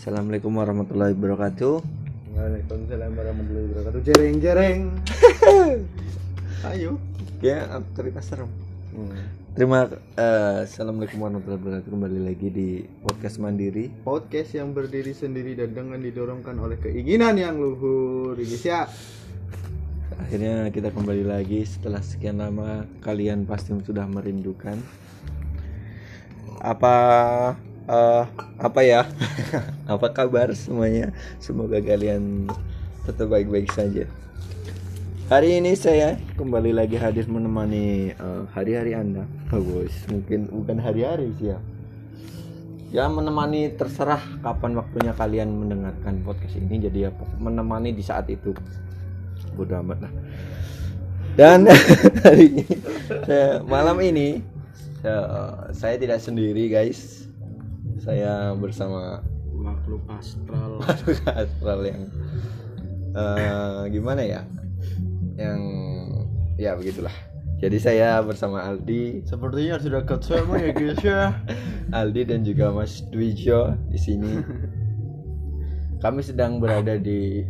Assalamualaikum warahmatullahi wabarakatuh. Waalaikumsalam warahmatullahi wabarakatuh. Jereng jereng. Ayo. Ya, cerita serem. Terima eh, Assalamualaikum warahmatullahi wabarakatuh. Kembali lagi di podcast Mandiri. Podcast yang berdiri sendiri dan dengan didorongkan oleh keinginan yang luhur. Ya. Akhirnya kita kembali lagi setelah sekian lama kalian pasti sudah merindukan. Apa eh, apa ya? apa kabar semuanya? Semoga kalian tetap baik-baik saja. Hari ini saya kembali lagi hadir menemani eh, hari-hari Anda. Oh, bos, mungkin bukan hari-hari sih ya. Ya menemani terserah kapan waktunya kalian mendengarkan podcast ini jadi ya menemani di saat itu. Bodoh amat lah. Dan hari ini saya- malam ini saya, saya tidak sendiri guys. Saya bersama Makhluk astral. makhluk astral yang eh, gimana ya yang ya begitulah jadi saya bersama Aldi Sepertinya sudah sama ya guys ya. Aldi dan juga Mas Dwijo di sini kami sedang berada di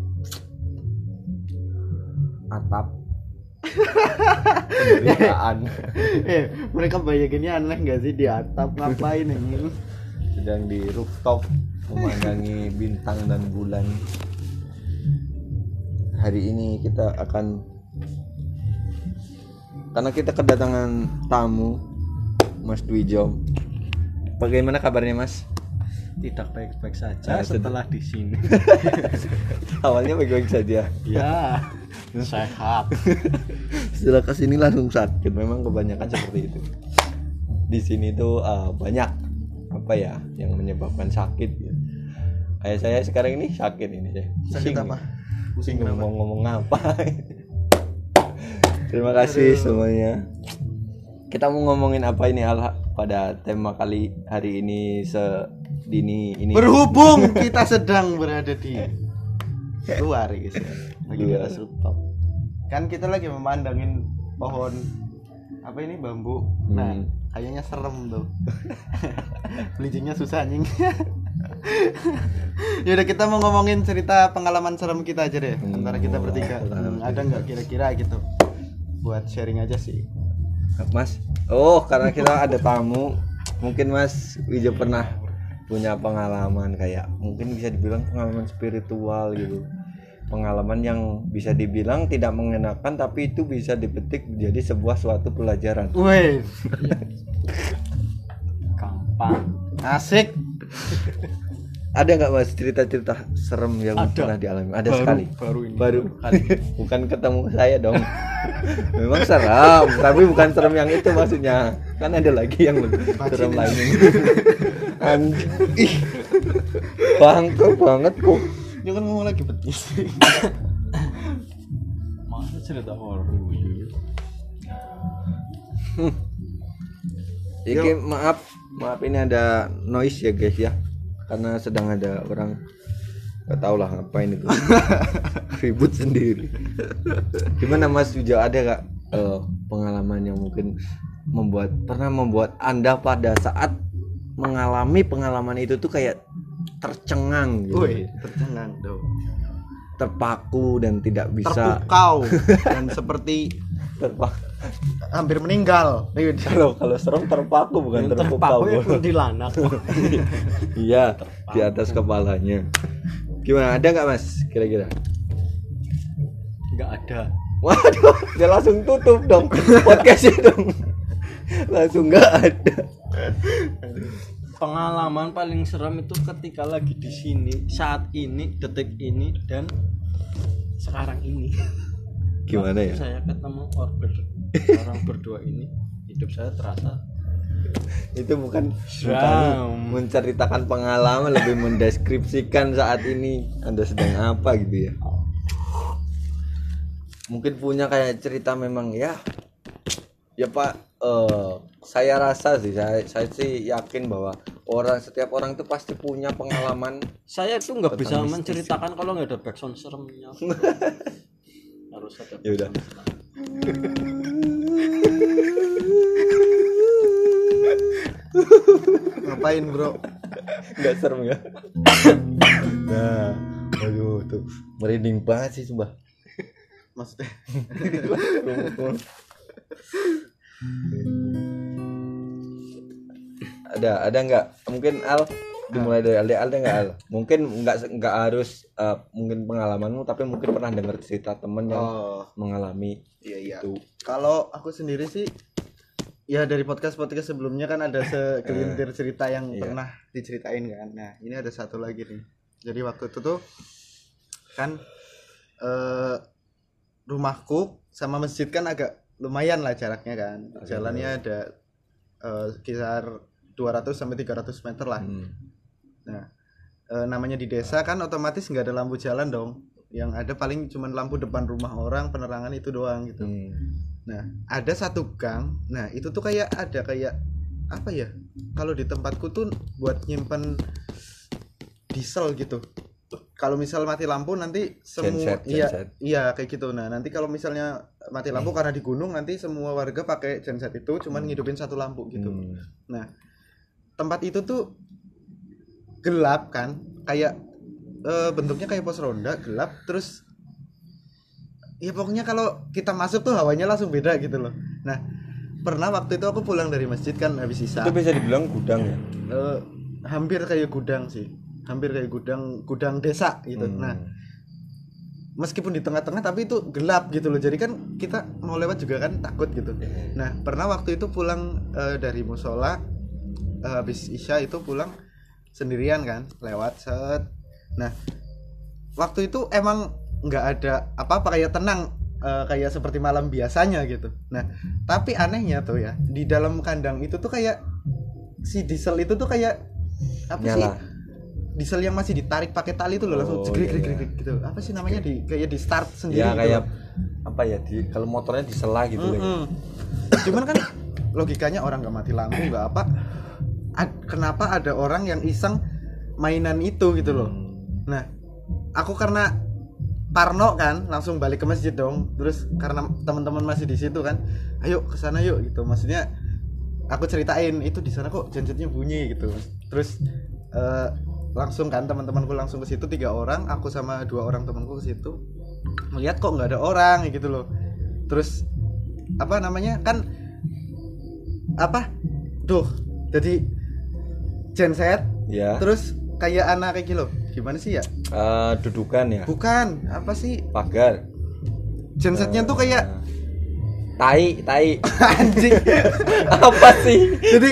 atap penderitaan eh, mereka bayanginnya aneh gak sih di atap ngapain ini? Sedang di rooftop memandangi bintang dan bulan hari ini kita akan karena kita kedatangan tamu Mas Dwijo bagaimana kabarnya Mas Tidak baik-baik saja sudah. setelah di sini. awalnya baik-baik saja ya, sehat. setelah ke sini langsung sakit memang kebanyakan seperti itu di sini tuh uh, banyak apa ya yang menyebabkan sakit ya. kayak saya sekarang ini sakit ini saya Sakit Pusing apa? pusing ngomong ngomong apa terima kasih semuanya kita mau ngomongin apa ini al pada tema kali hari ini sedini ini Berhubung kita sedang berada di luar guys ya. Lagi di Luar. atas rooftop. Kan kita lagi memandangin pohon apa ini bambu. Nah, Hmm. Kayaknya serem tuh. Belincingnya susah anjing. Yaudah kita mau ngomongin cerita pengalaman serem kita aja deh Hmm, antara kita bertiga. pengalaman Hmm, ada nggak kira-kira gitu? Buat sharing aja sih. Mas, oh karena kita ada tamu, mungkin Mas Wijo pernah punya pengalaman kayak mungkin bisa dibilang pengalaman spiritual gitu, pengalaman yang bisa dibilang tidak mengenakan tapi itu bisa dipetik menjadi sebuah suatu pelajaran. Wih, gampang asik. Ada nggak Mas cerita-cerita serem yang Ada. pernah dialami? Ada Baru- sekali. baru ini. Baru kali. bukan ketemu saya dong. Memang serem, tapi bukan serem yang itu maksudnya. Kan ada lagi yang lebih serem lainnya. Anjing. Ih. Bangke banget kok. Dia kan ngomong lagi betis. masa cerita horor Iki maaf, maaf ini ada noise ya guys ya. Karena sedang ada orang Gak tau lah ngapain itu. Ribut sendiri. Gimana Mas Wijo ada gak eh, pengalaman yang mungkin membuat Pernah membuat anda pada saat mengalami pengalaman itu tuh kayak tercengang gitu Wih, tercengang tuh. Terpaku dan tidak bisa Terpukau dan seperti terpaku hampir meninggal. Nih, Kalau kalau serem terpaku bukan terpukau terpaku ya kuntilanak Iya, di atas kepalanya. Gimana? Ada nggak mas? Kira-kira? nggak ada Waduh, dia langsung tutup dong podcastnya dong. Langsung nggak ada. Pengalaman paling serem itu ketika lagi di sini saat ini detik ini dan sekarang ini Gimana ya? saya ketemu order orang berdua ini hidup saya terasa Itu bukan Seram. menceritakan pengalaman, lebih mendeskripsikan saat ini Anda sedang apa gitu ya. Mungkin punya kayak cerita memang ya. Ya Pak, eh, saya rasa sih saya, saya sih yakin bahwa orang setiap orang itu pasti punya pengalaman saya tuh nggak bisa mistis. menceritakan kalau nggak ada backsound seremnya. Harus ada ya udah. Ngapain, Bro? nggak serem ya? Nah aduh tuh. Merinding banget sih sumpah. Maksudnya ada ada nggak? Mungkin Al dimulai dari Al ada nggak Al? Mungkin nggak nggak harus eh, mungkin pengalamanmu tapi mungkin pernah dengar cerita temen yang oh. mengalami iya iya. itu. Kalau aku sendiri sih ya dari podcast podcast sebelumnya kan ada segelintir cerita yang Iya. pernah diceritain kan. Nah ini ada satu lagi nih. Jadi waktu itu tuh kan eh rumahku sama masjid kan agak lumayan lah jaraknya kan. Jalannya ada eh, sekitar 200 sampai 300 meter lah Hmm. Nah, eh, namanya di desa kan otomatis nggak ada lampu jalan dong. Yang ada paling cuman lampu depan rumah orang, penerangan itu doang gitu. Hmm. Nah, ada satu gang. Nah, itu tuh kayak ada kayak apa ya? Kalau di tempatku tuh buat nyimpen diesel gitu. Kalau misal mati lampu nanti semua Genset, iya genset. iya kayak gitu. Nah, nanti kalau misalnya mati lampu karena di gunung nanti semua warga pakai genset itu cuman ngidupin satu lampu gitu. Hmm. Nah, tempat itu tuh gelap kan, kayak eh, bentuknya kayak pos ronda, gelap, terus ya pokoknya kalau kita masuk tuh hawanya langsung beda gitu loh. Nah, pernah waktu itu aku pulang dari masjid kan habis isa, itu bisa dibilang gudang ya? Eh, hampir kayak gudang sih, hampir kayak gudang gudang desa gitu. Hmm. Nah, meskipun di tengah-tengah tapi itu gelap gitu loh. Jadi kan kita mau lewat juga kan takut gitu. Nah pernah waktu itu pulang eh, dari musola eh, habis isya itu pulang sendirian kan lewat set nah waktu itu emang nggak ada apa-apa kayak tenang eh, kayak seperti malam biasanya gitu nah tapi anehnya tuh ya di dalam kandang itu tuh kayak si diesel itu tuh kayak apa sih nyala diesel yang masih ditarik pakai tali itu loh langsung Oh, jegrik iya, jegrik iya. jegrik gitu apa sih namanya di kayak di start sendiri ya gitu kayak loh. apa ya di kalau motornya disela gitu ya. Mm-mm. cuman kan logikanya orang nggak mati lampu nggak apa Ad- kenapa ada orang yang iseng mainan itu gitu loh. Hmm. nah aku karena Parno kan langsung balik ke masjid dong. Terus karena teman-teman masih di situ kan ayo ke sana yuk gitu. Maksudnya aku ceritain itu di sana kok gensetnya bunyi gitu. Terus eh, langsung kan teman-temanku langsung ke situ tiga orang aku sama dua orang temanku ke situ. Melihat kok nggak ada orang gitu loh. Terus apa namanya kan apa duh jadi genset ya. terus kayak anak kayak gitu gimana sih ya? Eh, dudukan ya? Bukan apa sih? Pagar. Gensetnya tuh kayak tai tai. Anjing. Apa sih? Jadi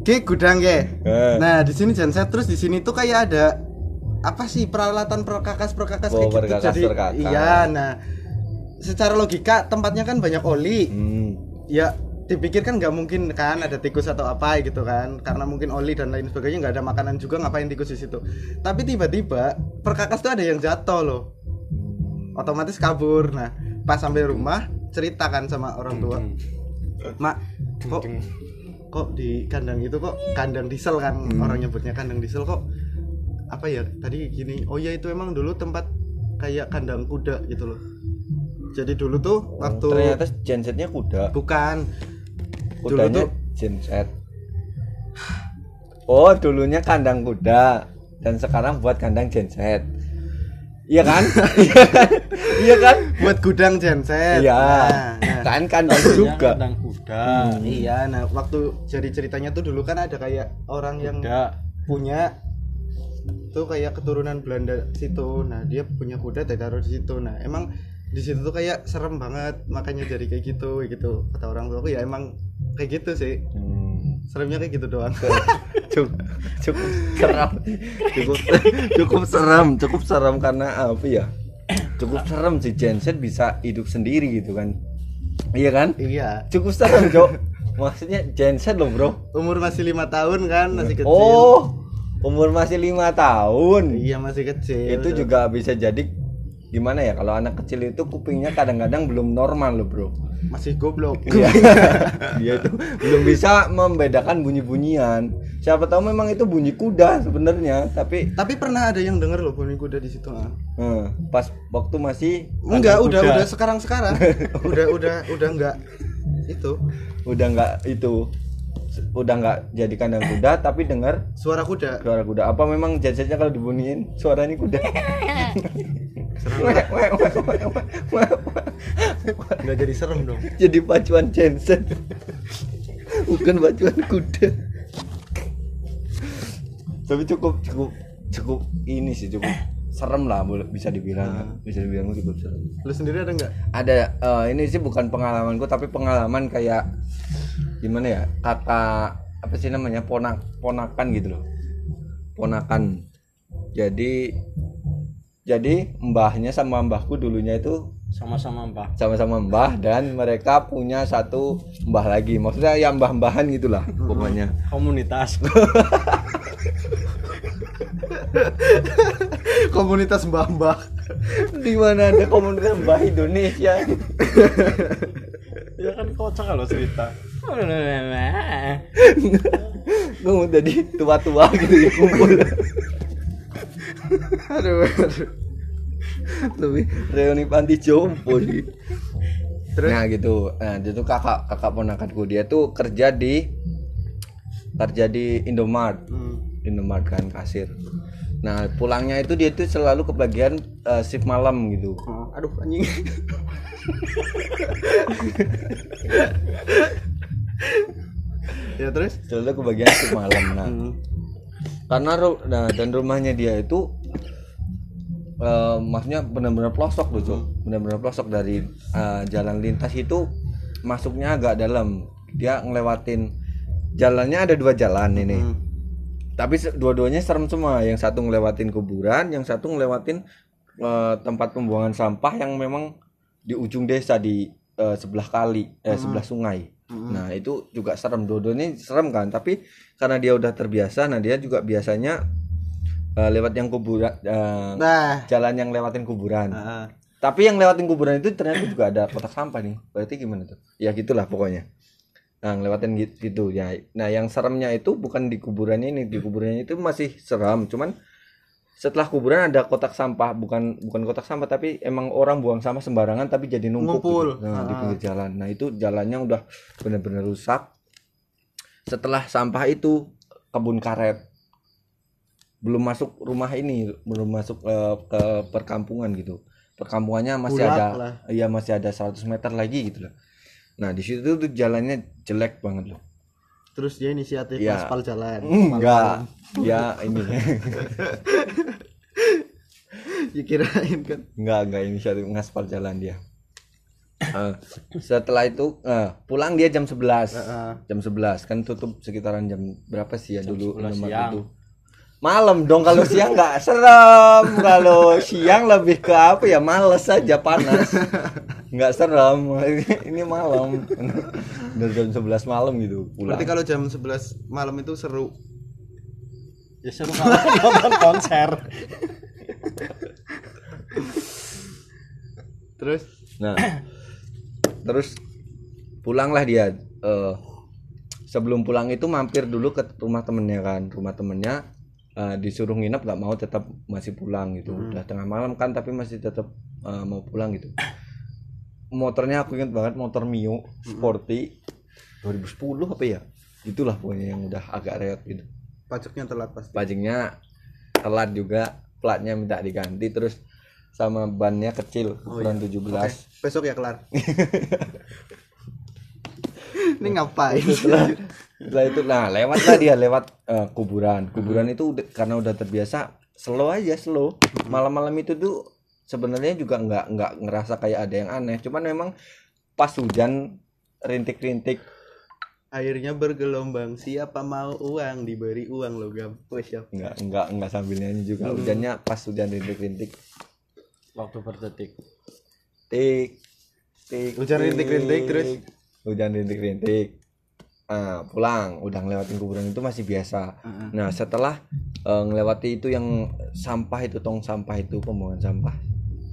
kayak gudang ya Eh. nah di sini genset terus di sini tuh kayak ada apa sih peralatan perkakas perkakas Oh, kayak gitu perkakas, jadi perkakas. iya nah secara logika tempatnya kan banyak oli. Hmm. ya dipikir kan nggak mungkin kan ada tikus atau apa gitu kan. Karena mungkin oli dan lain sebagainya nggak ada makanan juga ngapain tikus di situ? Tapi tiba-tiba perkakas tuh ada yang jatuh loh. Otomatis kabur. Nah pas sampai rumah ceritakan sama orang tua. Mak kok kok di kandang itu kok kandang diesel kan? Hmm. orang nyebutnya kandang diesel. Kok apa ya tadi gini oh ya itu emang dulu tempat kayak kandang kuda gitu loh. Jadi dulu tuh waktu ternyata gensetnya kuda. Bukan dulu kudanya tuh genset oh dulunya kandang kuda dan sekarang buat kandang genset iya kan? Iya kan? Buat gudang genset iya. Nah, nah. kan kandang juga. kandang kuda. Iya nah waktu jadi ceritanya tuh dulu kan ada kayak orang yang kuda. punya tuh kayak keturunan Belanda situ. Nah dia punya kuda dia taruh di situ. Nah emang di situ tuh kayak serem banget makanya jadi kayak gitu gitu. Kata orang tua aku ya emang kayak gitu sih. Hmm. seremnya kayak gitu doang. Cukup cukup seram. Cukup cukup seram cukup seram karena apa ya? Cukup serem si genset bisa hidup sendiri gitu kan. Iya kan? Iya. Cukup serem cok maksudnya genset loh bro. Umur masih lima tahun kan masih kecil. Oh umur masih lima tahun. Iya masih kecil. Itu juga bisa jadi gimana ya kalau anak kecil itu kupingnya kadang-kadang belum normal loh bro. Masih goblok. Iya. dia itu belum bisa membedakan bunyi-bunyian. Siapa tahu memang itu bunyi kuda sebenarnya tapi tapi pernah ada yang denger loh bunyi kuda di situ ah. eh, pas waktu masih enggak udah kuda, udah sekarang sekarang udah udah udah enggak itu. Udah nggak itu udah nggak jadi kandang kuda tapi dengar suara kuda. Suara kuda. Apa memang gensetnya kalau dibunyiin suaranya kuda? Nggak jadi serem dong. Jadi pacuan genset bukan pacuan kuda. Tapi cukup cukup cukup ini sih cukup serem lah boleh bisa dibilang. Bisa dibilang cukup serem. Lu sendiri ada nggak? Ada eh, ini sih bukan pengalamanku tapi pengalaman kayak gimana ya kakak apa sih namanya ponak ponakan gitu loh. Ponakan. Jadi jadi mbahnya sama mbahku dulunya itu sama-sama mbak sama-sama mbah dan mereka punya satu mbah lagi. Maksudnya ya mbah-mbahan gitulah pokoknya. Komunitas komunitas mbah-mbah. Di mana ada komunitas mbah Indonesia? Ya kan kocak kalau cerita. Kamu tadi tua-tua gitu ya kumpul. Aduh, aduh. lebih reuni panti jompo sih. Terus? nah gitu. Nah dia tuh kakak kakak ponakanku dia tuh kerja di kerja di Indomart Hmm. Indomart kan kasir nah pulangnya itu dia tuh selalu kebagian eh, shift malam gitu. Oh, aduh anjing. Ya terus? Selalu kebagian shift malam nah. Hmm. karena nah dan rumahnya dia itu eh, maksudnya benar-benar pelosok loh Cok. benar-benar pelosok dari eh, jalan lintas itu masuknya agak dalam. Dia ngelewatin jalannya ada dua jalan ini. Hmm. Tapi dua-duanya serem semua. Yang satu ngelewatin kuburan yang satu ngelewatin eh, tempat pembuangan sampah yang memang di ujung desa di eh, sebelah kali eh, sebelah sungai. Nah itu juga serem. Dua-duanya serem kan? Tapi karena dia udah terbiasa nah dia juga biasanya eh, lewat yang kuburan eh, nah. jalan yang lewatin kuburan. Ah, tapi yang lewatin kuburan itu ternyata juga ada kotak sampah nih. Berarti gimana tuh? Ya gitulah pokoknya nah ngelewatin gitu, gitu. Ya nah yang seremnya itu bukan di kuburan ini. Di kuburannya itu masih seram. Cuman setelah kuburan ada kotak sampah. Bukan bukan kotak sampah tapi emang orang buang sampah sembarangan tapi jadi numpuk Ngumpul. gitu. nah, di Ah. pinggir jalan. Nah itu jalannya udah bener-bener rusak. Setelah sampah itu kebun karet. Belum masuk rumah ini. Belum masuk eh, ke perkampungan gitu. Perkampungannya masih ada lah. iya masih ada 100 meter lagi gitu loh nah di situ tuh jalannya jelek banget loh. Terus dia inisiatif Ya. aspal jalan. Enggak. Ya ini. Ya kirain kan. Enggak enggak inisiatif ngaspal jalan dia. Eh, setelah itu eh, pulang dia jam 11 Heeh. jam 11 kan tutup sekitaran jam berapa sih ya dulu 11 Indomaret siang. itu? Malam dong kalau siang nggak serem. Kalau siang lebih ke apa ya males aja panas nggak serem ini malam. Udah jam 11 malam gitu pulang. Berarti kalau jam 11 malam itu seru. Ya seru kalau nonton konser. Terus? Nah, terus pulanglah dia. eh, sebelum pulang itu mampir dulu ke rumah temennya kan, rumah temennya eh, disuruh nginep nggak mau tetap masih pulang gitu. Udah tengah malam kan tapi masih tetap eh, mau pulang gitu. Motornya aku ingat banget motor Mio Sporty. 2010 apa ya? Itulah pokoknya yang udah agak reot gitu. pajaknya telat pasti. Pajaknya telat juga, platnya minta diganti terus sama bannya kecil ukuran 17. Oke, besok ya kelar. Ini ngapain? Setelah, setelah itu nah lewatlah dia lewat eh, kuburan. Kuburan itu udah- karena udah terbiasa slow aja slow. Malam-malam itu tuh sebenarnya juga nggak nggak ngerasa kayak ada yang aneh. Cuman memang pas hujan rintik-rintik. Airnya bergelombang siapa mau uang? Diberi uang oh siap. Nggak nggak nggak sambil nyanyi juga. Hujannya pas hujan rintik-rintik. Waktu berdetik tik tik Hujan rintik-rintik, tik. terus? hujan rintik-rintik. Ah pulang. Udah ngelewatin kuburan itu masih biasa. Nah setelah eh, ngelewati itu yang sampah itu tong sampah itu pembuangan sampah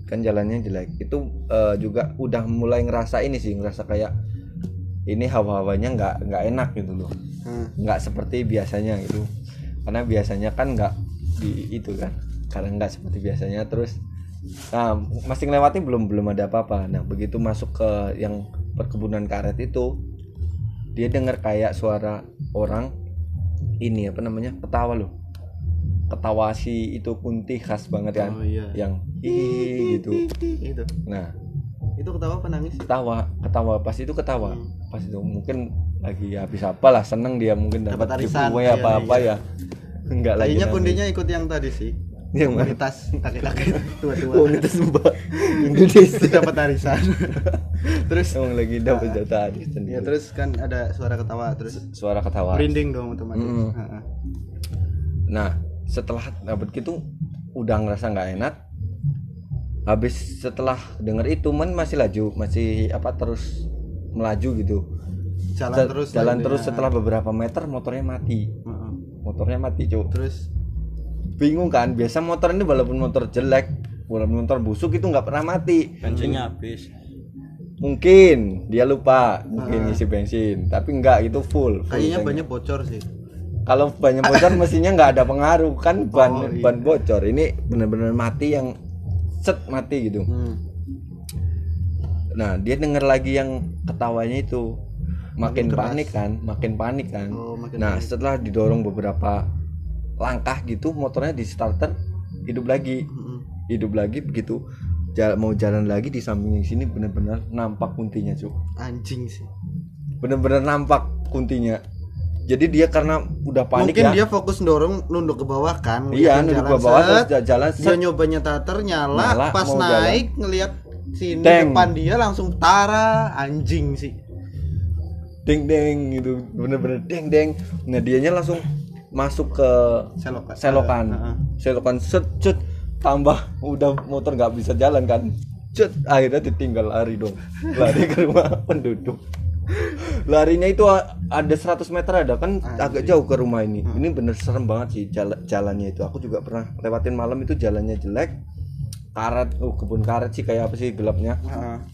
kan jalannya jelek. Itu eh, juga udah mulai ngerasa ini sih ngerasa kayak ini hawa-hawanya nggak nggak enak gitu loh. Hmm. nggak seperti biasanya gitu. Karena biasanya kan nggak di itu kan karena nggak seperti biasanya terus nah masih ngelewati belum belum ada apa-apa. Nah begitu masuk ke yang perkebunan karet itu dia dengar kayak suara orang ini apa namanya ketawa loh ketawa si itu kunti khas banget kan? Oh, iya. yang hihi gitu. Itu nah. Itu ketawa apa nangis? Ketawa ketawa. Pas itu ketawa. Hmm. pas itu mungkin lagi habis apa lah seneng dia mungkin Dapat dapat arisan, giveaway iya, apa apa iya. ya. Enggak lagi kayaknya kundinya ikut yang tadi sih. Yang komunitas kakek-kakek tua-tua. Komunitas mbak. Indonesia. Dapat arisan. Terus emang lagi dapat jatah arisan ya terus kan ada suara ketawa terus suara ketawa. Merinding dong otomatis. Mm. Heeh. Nah, setelah dapat gitu udah ngerasa nggak enak. Habis setelah denger itu man masih laju, masih apa terus melaju gitu. jalan Ja- terus jalan terus intinya. setelah beberapa meter motornya mati. Heeh. Motornya mati, Cuk. terus Bingung kan? Biasa motor ini walaupun motor jelek, walaupun motor busuk itu nggak pernah mati. bensinnya habis Mungkin dia lupa, mungkin ngisi bensin, tapi enggak itu full. full kayaknya banyak bocor sih kalau banyak bocor mestinya nggak ada pengaruh kan ban Oh, iya. ban bocor ini benar-benar mati yang set mati gitu hmm. nah dia denger lagi yang ketawanya itu makin, Makin keras. panik kan makin panik kan Oh, makin nah panik. setelah didorong beberapa langkah gitu motornya di starter hidup lagi Mm-mm. hidup lagi begitu Jal- mau jalan lagi di samping sini benar-benar nampak kuntinya cuk anjing sih benar-benar nampak kuntinya jadi dia karena udah panik mungkin ya. dia fokus dorong nunduk ke bawah kan iya nunduk jalan. ke bawah set. terus ja- jalan dia set. nyoba nyetater nyala, Nyala, pas naik ngelihat sini Deng. depan dia langsung tara anjing sih. Deng deng gitu. Bener-bener deng deng nah dianya langsung masuk ke selokan. selokan. Heeh. selokan set set tambah udah motor nggak bisa jalan kan. Cet akhirnya ditinggal lari dong. Lari ke rumah penduduk larinya itu ada 100 meter ada kan agak jauh ke rumah ini. Ini bener serem banget sih jala- jalannya itu. Aku juga pernah lewatin malam itu jalannya jelek. Karet oh kebun karet sih kayak apa sih gelapnya?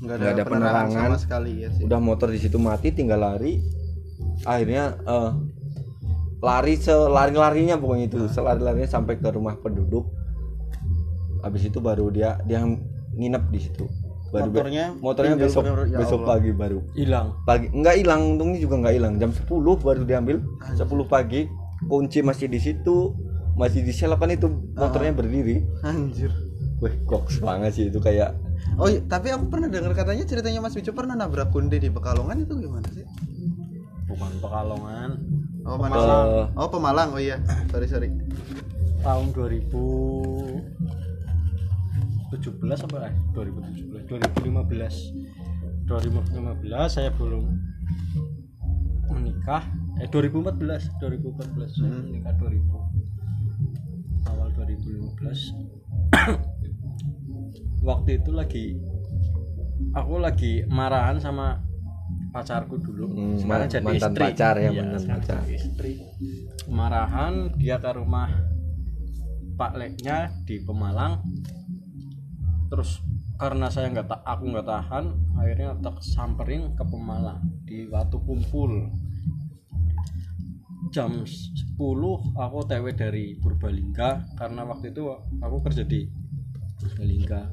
Nggak ada, ada penerangan penerangan. sama sekali ya sih. Udah motor di situ mati tinggal lari. Akhirnya eh, lari selari larinya pokoknya itu. Selari larinya sampai ke rumah penduduk. Habis itu baru dia dia nginep di situ baru be- Motornya motornya tinggal besok bener- ya besok Allah. pagi baru. Hilang. Pagi enggak hilang untungnya juga enggak hilang. Jam 10 baru diambil 10 pagi. Kunci masih di situ masih di selokan itu motornya berdiri. Anjir. Wih goks banget sih itu kayak oh iya, tapi aku pernah dengar katanya ceritanya Mas Bicu pernah nabrak kunde di Pekalongan itu gimana sih? Bukan pekalongan. Oh mana Pemalang. sih? oh Pemalang oh iya. Sorry sorry. Tahun 2017 apa eh 2017 2015 2015 saya belum menikah. Eh 2014 2014 saya menikah 2000 awal 2015 waktu itu lagi aku lagi marahan sama pacarku dulu. Hmm, sekarang jadi mantan istri. pacar ya, Iya, mantan pacar. istri. Marahan dia ke rumah Pak Leknya di Pemalang terus karena saya nggak tak aku nggak tahan akhirnya tak samperin ke Pemalang di waktu kumpul. Jam 10 aku TW dari Purbalingga karena waktu itu aku kerja di Purbalingga.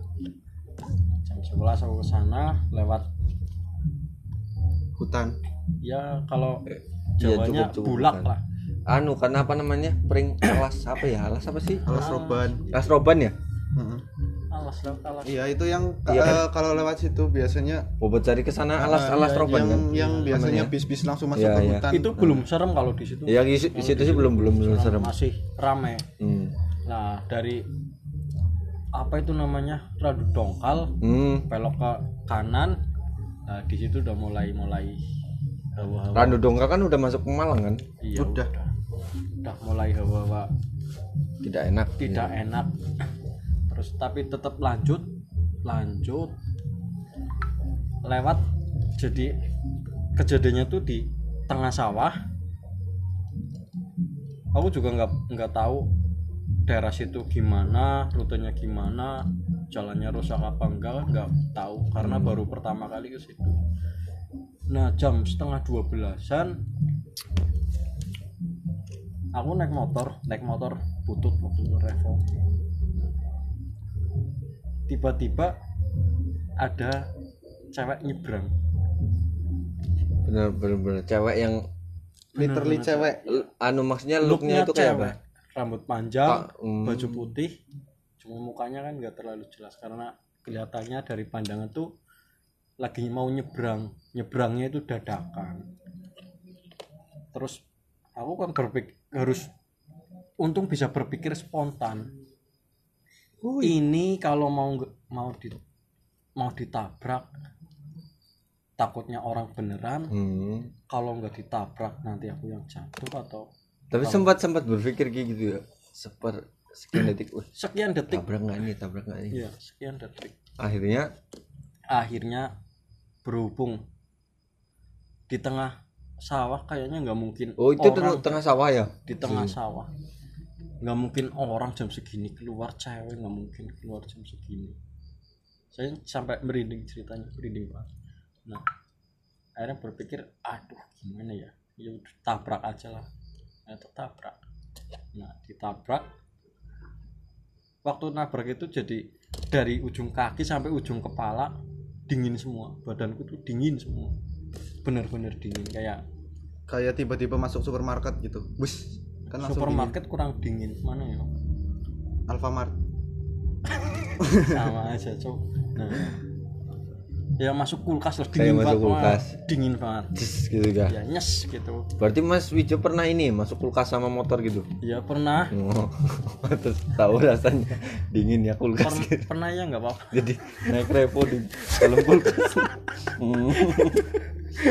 Jam 11 aku ke sana lewat hutan. Ya kalau Iya, Jawanya cukup- cukup bulak bukan. lah. Anu karena apa namanya? Pring alas apa ya? Alas apa sih? Alas roban. Alas roban ya? Heeh. Alas alas. Iya itu yang Iya kan? eh, kalau lewat situ biasanya bobot cari ke sana alas alas yang roban kan? yang biasanya namanya. bis-bis langsung masuk Iya, ke iya. hutan. Itu belum serem kalau di situ. Ya di, di situ sih belum belum belum serem. masih rame. Hmm. nah dari apa itu namanya? Radu dongkal Hmm. belok ke kanan. Nah di situ udah mulai mulai Randu Dongka kan udah masuk ke Malang kan? Iya Udah. udah. Udah mulai hawa-hawa. Tidak enak. Tidak enak terus tapi tetap lanjut lanjut lewat jadi kejadiannya tuh di tengah sawah. Aku juga nggak nggak tahu daerah situ gimana rutenya gimana jalannya rusak apa enggak nggak tahu karena baru pertama kali ke situ. Nah jam setengah dua belasan aku naik motor naik motor butut waktu itu revo tiba-tiba ada cewek nyebrang. Bener bener bener cewek yang literally cewek L- anu maksudnya looknya itu kayak apa? rambut panjang Pak, hmm. baju putih. Cuma mukanya kan nggak terlalu jelas karena kelihatannya dari pandangan tuh lagi mau nyebrang. Nyebrangnya itu dadakan. Terus aku kan berpikir harus untung bisa berpikir spontan ini kalau mau mau di mau ditabrak takutnya orang beneran. Hmm. kalau nggak ditabrak nanti aku yang jatuh atau tapi sempat sempat berpikir kayak gitu ya seper sekian detik wih sekian detik. tabrak nggak nih tabrak nggak nih Iya, sekian detik. akhirnya? Akhirnya berhubung di tengah sawah kayaknya nggak mungkin oh itu orang tengah, tengah sawah ya? di tengah sawah. Nggak mungkin orang jam segini keluar cewek nggak mungkin keluar jam segini. Saya sampai merinding ceritanya merinding banget. Nah, akhirnya berpikir, aduh gimana ya? Ya udah tabrak aja lah. Ya tabrak. Nah, ditabrak. Waktu nabrak itu jadi dari ujung kaki sampai ujung kepala dingin semua. Badanku tuh dingin semua. Bener-bener dingin kayak kayak tiba-tiba masuk supermarket gitu bus kan supermarket kurang dingin. Mana ya? dingin. Alfamart. Sama aja cok. Nah. Ya masuk kulkas lah. Dingin masuk banget. kulkas. dingin banget. Cis, gitu kan ya nyes gitu. Berarti Mas Wijo pernah ini masuk kulkas sama motor gitu? Ya pernah. Oh. terus tahu rasanya. Dingin ya kulkas Per- gitu. pernah ya nggak apa-apa. Jadi naik repo di dalam kulkas. Hmm.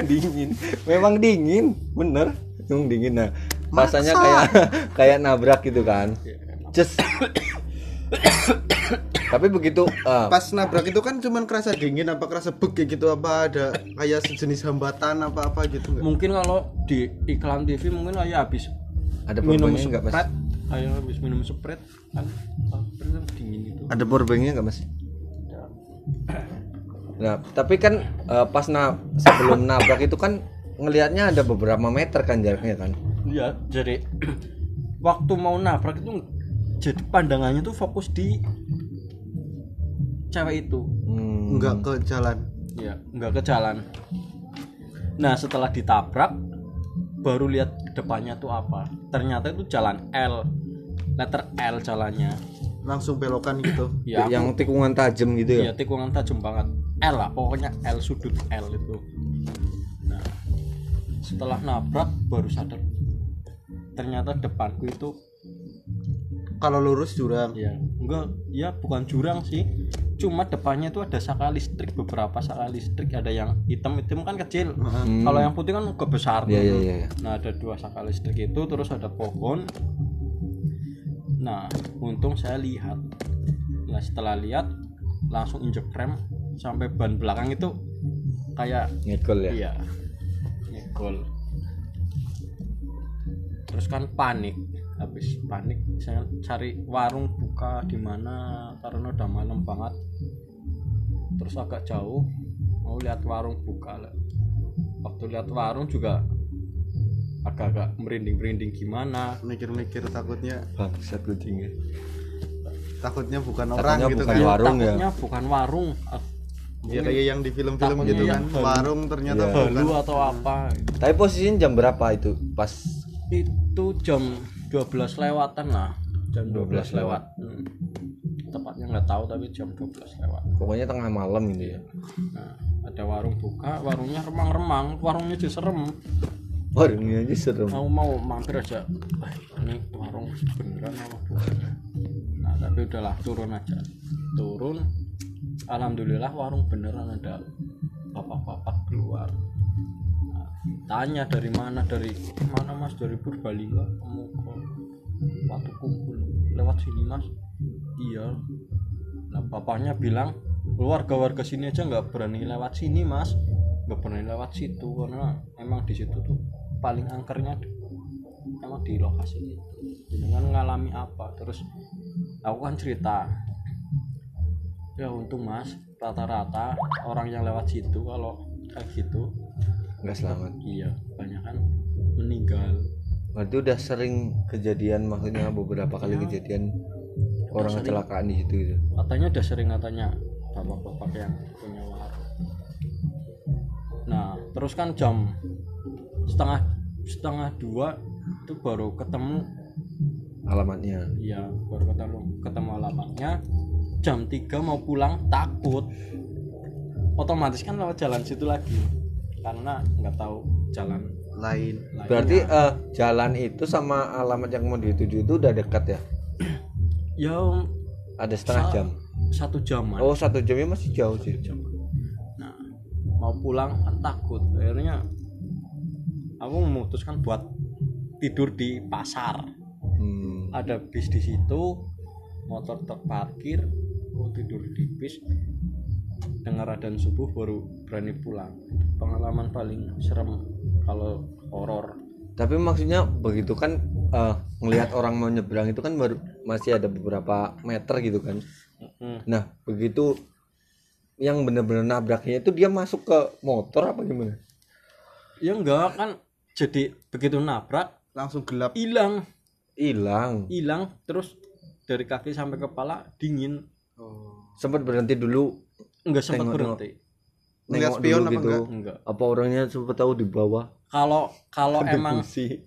dingin. Memang dingin bener. Memang dingin. Nah rasanya kayak kayak nabrak gitu kan. Cus. tapi begitu ah, pas nabrak itu kan cuman kerasa dingin apa kerasa beg gitu apa ada kayak sejenis hambatan apa apa gitu nggak? Mungkin kalau di iklan TV mungkin kayak habis ada minum powerbanknya nggak mas? Kayak habis minum sprite kan kan dingin gitu. Ada powerbanknya nggak mas? Nah tapi kan eh, pas na sebelum nabrak itu kan ngelihatnya ada beberapa meter kan jaraknya kan? Ya jadi waktu mau nabrak itu jadi pandangannya tuh fokus di cewek itu. Hmm. nggak ke jalan. Ya nggak ke jalan. Nah setelah ditabrak baru lihat depannya tuh apa. Ternyata itu jalan L letter L jalannya. Langsung belokan gitu. Ya yang tikungan tajam gitu ya? Iya tikungan tajam banget. L lah pokoknya L sudut L itu setelah nabrak baru sadar. Ternyata depanku itu kalau lurus jurang. Ya enggak ya bukan jurang sih. Cuma depannya itu ada saka listrik beberapa saka listrik. Ada yang hitam hitam kan kecil. Kalau yang putih kan agak besar Iya, iya, iya, iya. nah ada dua saka listrik itu terus ada pohon. Nah untung saya lihat. Nah setelah lihat langsung injek rem sampai ban belakang itu kayak ngekol ya? Iya ngegol terus kan panik. Habis panik saya cari warung buka di mana karena udah malam banget. Terus agak jauh mau lihat warung buka lah waktu lihat warung juga agak-agak merinding-merinding gimana. Mikir-mikir takutnya. Bangsat kucingnya. Takutnya bukan orang Takutnya gitu bukan kan. warung. ya? takutnya bukan warung ya kayak yang di film-film gitu kan. baru. warung ternyata bukan. Balu atau apa. Tapi posisinya jam berapa itu? Pas itu jam 12 lewatan lah jam 12, 12 lewat. Hmm. tepatnya nggak tahu tapi jam 12 lewat. Pokoknya tengah malam gitu ya. Nah ada warung buka warungnya remang-remang. Warungnya aja serem. Warungnya aja serem. Mau mau mampir aja. "Wah, ini warung beneran apa bukan? Nah tapi udahlah turun aja. Turun alhamdulillah warung beneran ada bapak-bapak keluar. Nah, tanya dari mana dari mana mas? Dari Purbalingga kamu ke waktu kumpul lewat sini mas. Iya. Nah bapaknya bilang warga-warga sini aja nggak berani lewat sini mas. Nggak berani lewat situ karena emang di situ tuh paling angkernya emang di lokasi itu. Dengan ngalami apa? Terus aku kan cerita ya untung mas. Rata-rata orang yang lewat situ kalau kayak gitu nggak selamat. Iya banyak kan meninggal. Berarti udah sering kejadian maksudnya beberapa kali kejadian orang kecelakaan di situ gitu? Katanya udah sering katanya. Bapak-bapak yang punya warung. Nah terus kan jam setengah setengah dua itu baru ketemu alamatnya. Ya baru ketemu ketemu alamatnya jam 3 mau pulang takut. Otomatis kan lewat jalan situ lagi. Karena nggak tahu jalan lain. lainnya. berarti eh, jalan itu sama alamat yang mau dituju itu udah dekat ya? Ya ada setengah Sa- jam? satu jaman oh satu jamnya masih jauh sih. nah mau pulang kan takut. Akhirnya aku memutuskan buat tidur di pasar. Hmm. ada bis di situ motor terparkir mau tidur di bis dengar adzan subuh baru berani pulang. Pengalaman paling serem kalau horor. Tapi maksudnya begitu kan eh, ngelihat orang mau nyebrang itu kan baru masih ada beberapa meter gitu kan. Mm-mm. nah begitu yang bener-bener nabraknya itu dia masuk ke motor apa gimana? Ya enggak kan jadi begitu nabrak langsung gelap. hilang. Hilang. Hilang terus dari kaki sampai kepala dingin sempat berhenti dulu enggak sempat Tengok, berhenti. Nengok spion dulu apa gitu. enggak? enggak apa orangnya sempat tahu di bawah? Kalau kalau emang kursi.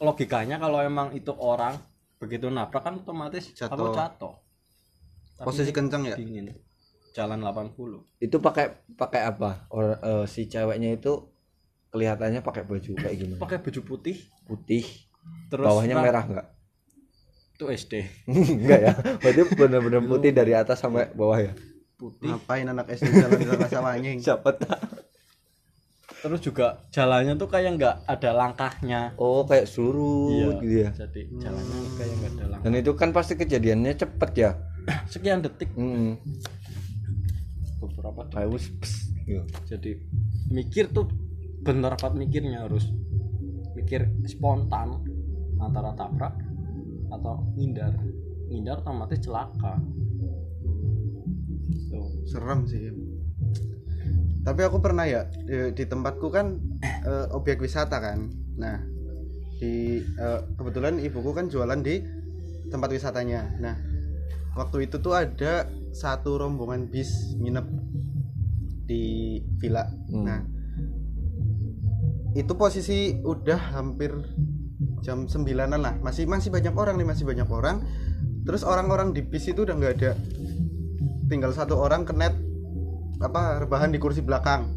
logikanya kalau emang itu orang begitu nabrak kan otomatis Jatuh. aku jatuh. Tapi posisi kencang ya? dingin. Jalan 80 itu pakai pakai apa? Or, eh, si ceweknya itu kelihatannya pakai baju kayak gimana? Pakai baju putih. Putih. Terus bawahnya ra- merah enggak itu SD enggak ya? Berarti benar-benar putih dari atas sampai bawah ya? Putih. Ngapain anak SD jalan di sana sama anjing? Siapa tahu. Terus juga jalannya tuh kayak nggak ada langkahnya. Oh kayak surut gitu ya? Jadi jalannya kayak nggak ada langkah. Dan itu kan pasti kejadiannya cepet ya? Sekian detik. Mm-mm. beberapa detik. wus, pss, gitu. jadi mikir tuh bener rapat mikirnya harus mikir spontan antara tabrak atau ngindar. Ngindar otomatis celaka. Tuh. Serem sih. Tapi aku pernah ya di, di tempatku kan eh, objek wisata kan. Nah di eh, kebetulan ibuku kan jualan di tempat wisatanya. Nah waktu itu tuh ada satu rombongan bis nginep di villa. Hmm. nah itu posisi udah hampir jam sembilanan lah. Masih masih banyak orang nih masih banyak orang. Terus orang-orang di bis itu udah nggak ada. Tinggal satu orang kenet apa rebahan di kursi belakang.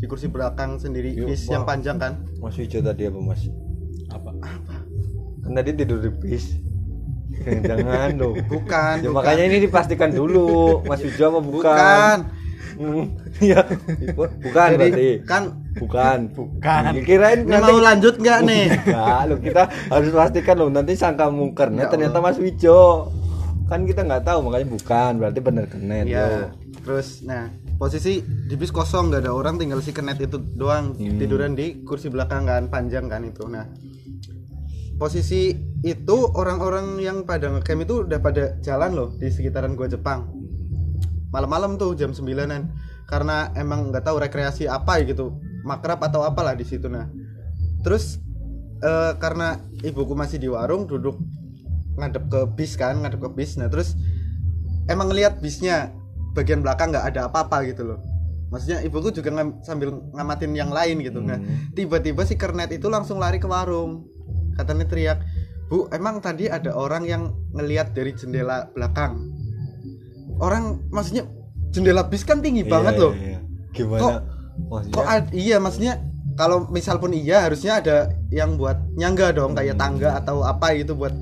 Di kursi belakang sendiri Yuk, bis Bang. yang panjang kan. Mas hijau tadi apa mas? Apa? Kan tadi tidur di bis. Jangan dong bukan ya bukan. makanya ini dipastikan dulu. Mas hijau apa bukan? Bukan iya. Bukan jadi berarti. kan bukan. Bukan. Kirain ini nanti mau lanjut nggak nih? Enggak, lo kita harus pastikan loh nanti sangka mungker Ya nah, ternyata Mas Wijo. Kan kita nggak tahu makanya bukan. Berarti bener kenet ya lo. terus nah posisi di bis kosong nggak ada orang tinggal si kenet itu doang. Hmm. tiduran di kursi belakang kan panjang kan itu. Nah posisi itu orang-orang yang pada ngecamp itu udah pada jalan loh di sekitaran gua Jepang malam-malam tuh jam 9an karena emang nggak tahu rekreasi apa gitu. Makrab atau apalah di situ nah. Terus eh, karena ibuku masih di warung duduk ngadep ke bis kan ngadep ke bis. Nah terus emang ngelihat bisnya bagian belakang nggak ada apa-apa gitu loh. Maksudnya ibuku juga ngam- sambil ngamatin yang lain gitu. Nah Hmm. tiba-tiba si kernet itu langsung lari ke warung. Katanya teriak bu emang tadi ada orang yang ngelihat dari jendela belakang orang maksudnya jendela bis kan tinggi Iya, banget loh. iya, iya. gimana? Kok- maksudnya? kok ad- iya maksudnya kalau misal pun iya harusnya ada yang buat nyangga dong kayak Hmm. tangga atau apa gitu buat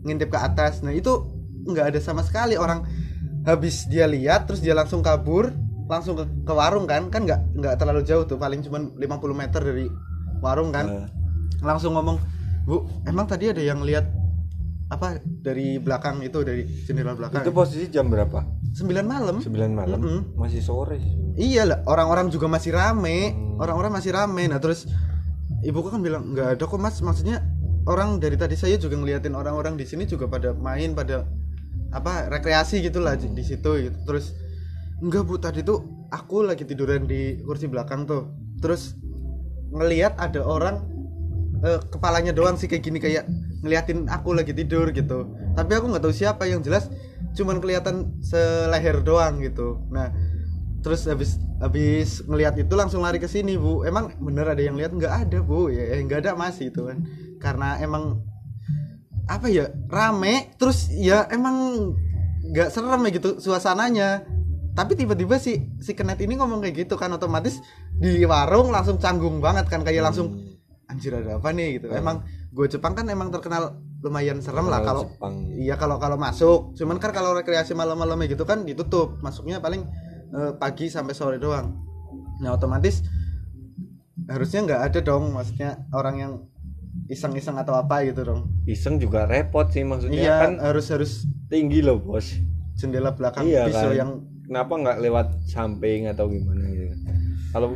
ngintip ke atas. Nah itu nggak ada sama sekali. Orang habis dia lihat terus dia langsung kabur langsung ke, ke warung kan kan nggak nggak terlalu jauh tuh paling cuma 50 meter dari warung kan. Eh, langsung ngomong bu emang tadi ada yang lihat apa dari belakang itu dari jendela belakang? Itu posisi jam berapa 9 malam 9 malam Mm-mm. masih sore sih. Iya lah, orang-orang juga masih rame, Hmm. orang-orang masih rame. Nah terus ibuku kan bilang nggak ada kok mas, maksudnya orang dari tadi saya juga ngeliatin orang-orang di sini juga pada main, pada apa rekreasi gitulah Hmm. di situ gitu. Terus enggak bu tadi tuh aku lagi tiduran di kursi belakang tuh, terus ngelihat ada orang eh, kepalanya doang sih kayak gini kayak ngeliatin aku lagi tidur gitu. Tapi aku nggak tahu siapa yang jelas cuman kelihatan seleher doang gitu. Nah terus habis habis ngelihat itu langsung lari ke sini bu. Emang bener ada yang lihat? Nggak ada bu. Ya eh, nggak ada mas itu kan. Karena emang apa ya rame terus ya emang nggak serem ya gitu suasananya. Tapi tiba-tiba si si kenet ini ngomong kayak gitu kan otomatis di warung langsung canggung banget kan kayak langsung anjir ada apa nih? gitu. Emang gue Jepang kan emang terkenal lumayan serem lah kalau iya kalau kalau masuk. Cuman kan kalau rekreasi malam-malamnya gitu kan ditutup. Masuknya paling eh, pagi sampai sore doang. Nah otomatis harusnya nggak ada dong maksudnya orang yang iseng-iseng atau apa gitu dong. Iseng juga repot sih maksudnya iya kan harus harus tinggi loh bos. jendela belakang iya pisau kan. yang kenapa nggak lewat samping atau gimana gitu? Kalau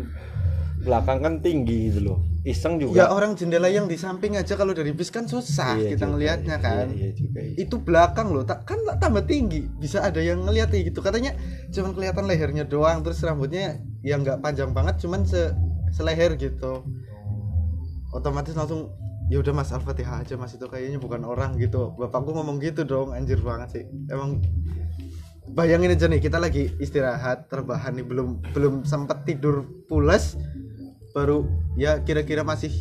belakang kan tinggi gitu loh iseng ya juga orang jendela yang di samping aja kalau dari bis kan susah Iya kita juga, ngelihatnya iya, kan. iya, juga iya. itu belakang loh tak kan tambah tinggi. Bisa ada yang ngeliat ya gitu. Katanya cuman kelihatan lehernya doang terus rambutnya ya nggak panjang banget cuman se seleher gitu. Otomatis langsung ya udah mas al-fatihah aja mas. Itu kayaknya bukan orang gitu. Bapakku ngomong gitu dong anjir banget sih. Emang bayangin aja nih kita lagi istirahat terbahan nih belum belum sempat tidur pulas baru ya kira-kira masih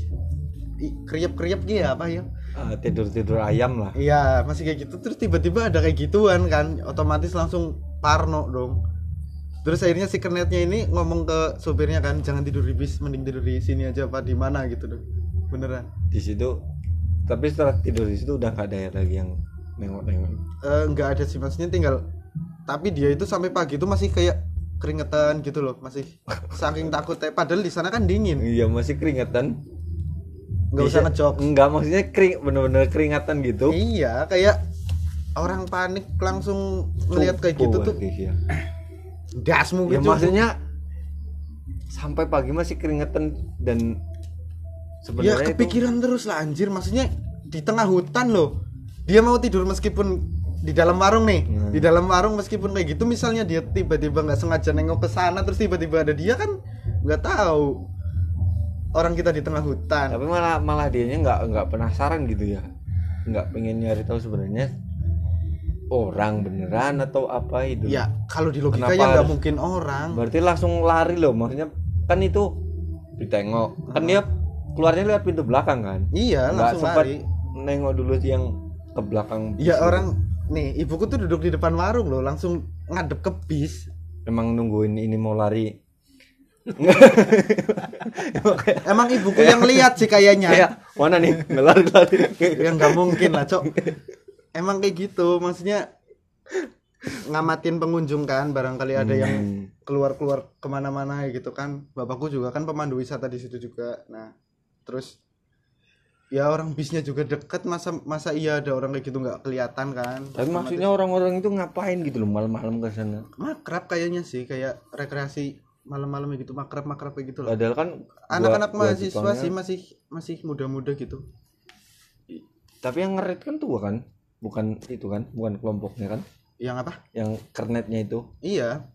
kriep-kriep gitu ya apa ya? Ah, tidur tidur ayam lah. Iya masih kayak gitu. Terus tiba-tiba ada kayak gituan kan otomatis langsung parno dong. Terus akhirnya si kernetnya ini ngomong ke sopirnya kan jangan tidur di bis mending tidur di sini aja apa di mana? Gitu dong. Beneran. Di situ tapi setelah tidur di situ udah nggak ada lagi yang nengok-nengok. Eh, nggak ada sih maksudnya tinggal tapi dia itu sampai pagi itu masih kayak keringetan gitu loh masih saking takutnya. Padahal di sana kan dingin. Iya masih keringetan. Nggak usah Bisa- ngejok. Enggak maksudnya kering bener-bener keringatan gitu. Iya kayak orang panik langsung ngelihat kayak gitu tuh. ya, dasmu ya gitu. maksudnya sampai pagi masih keringetan dan Ya sebenarnya itu kepikiran terus lah anjir. Maksudnya di tengah hutan loh. Dia mau tidur meskipun di dalam warung nih. Hmm. Di dalam warung meskipun kayak gitu misalnya dia tiba-tiba nggak sengaja nengok ke sana terus tiba-tiba ada dia kan nggak tahu. Orang kita di tengah hutan. tapi malah malah dianya nggak nggak penasaran gitu ya nggak pengen nyari tahu sebenarnya orang beneran atau apa itu Ya kalau di Kenapa logikanya nggak mungkin orang. berarti langsung lari loh maksudnya kan itu ditengok kan dia keluarnya lewat pintu belakang kan Iya nggak langsung sempat lari. nengok dulu yang ke belakang Ya orang nih ibuku tuh duduk di depan warung loh langsung ngadep ke bis. emang nungguin ini mau lari Emang ibuku yang lihat sih kayaknya. kayak mana nih ngelari lari ya nggak mungkin lah cok emang kayak gitu maksudnya ngamatin pengunjung kan barangkali ada yang Hmm. keluar keluar ke mana-mana gitu kan bapakku juga kan pemandu wisata di situ juga nah terus ya orang bisnya juga deket masa masa iya ada orang kayak gitu nggak kelihatan kan? Tapi maksudnya orang-orang itu ngapain gitu loh malam-malam ke sana? Makrab kayaknya sih kayak rekreasi malam-malam gitu makrab makrab kayak gitu loh. Padahal kan anak-anak mahasiswa Jepangnya- sih masih masih muda-muda gitu. Tapi yang ngeret kan tua kan? Bukan itu kan bukan kelompoknya kan? Yang apa? Yang kernetnya itu. Iya.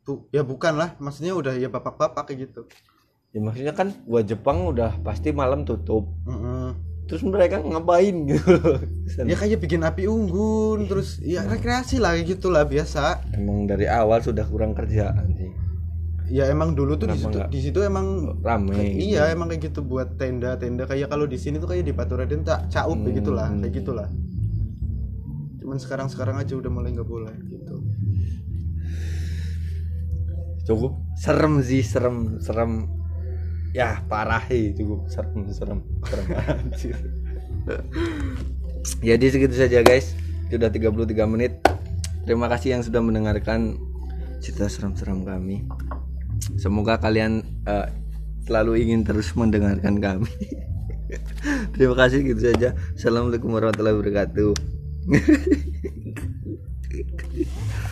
Bu, ya bukan lah, maksudnya udah ya bapak-bapak kayak gitu. Ya maksudnya kan gua Jepang udah pasti malam tutup Mm-mm. terus mereka ngapain gitu. Ya kayak bikin api unggun, terus ya rekreasi lah kayak gitulah biasa. emang dari awal sudah kurang kerjaan sih Ya emang dulu tuh di situ di situ emang rame gitu. iya emang kayak gitu buat tenda-tenda kayak kalau di sini tuh kayak di Paturaden tak caup Hmm. kayak gitulah, kayak gitulah. Cuman sekarang-sekarang aja udah mulai nggak boleh gitu. cukup serem sih serem serem ya parah sih cukup serem serem serem jadi segitu saja guys. Sudah 33 menit. Terima kasih yang sudah mendengarkan cerita serem-serem kami. Semoga kalian eh, selalu ingin terus mendengarkan kami. Terima kasih gitu saja. Assalamualaikum warahmatullahi wabarakatuh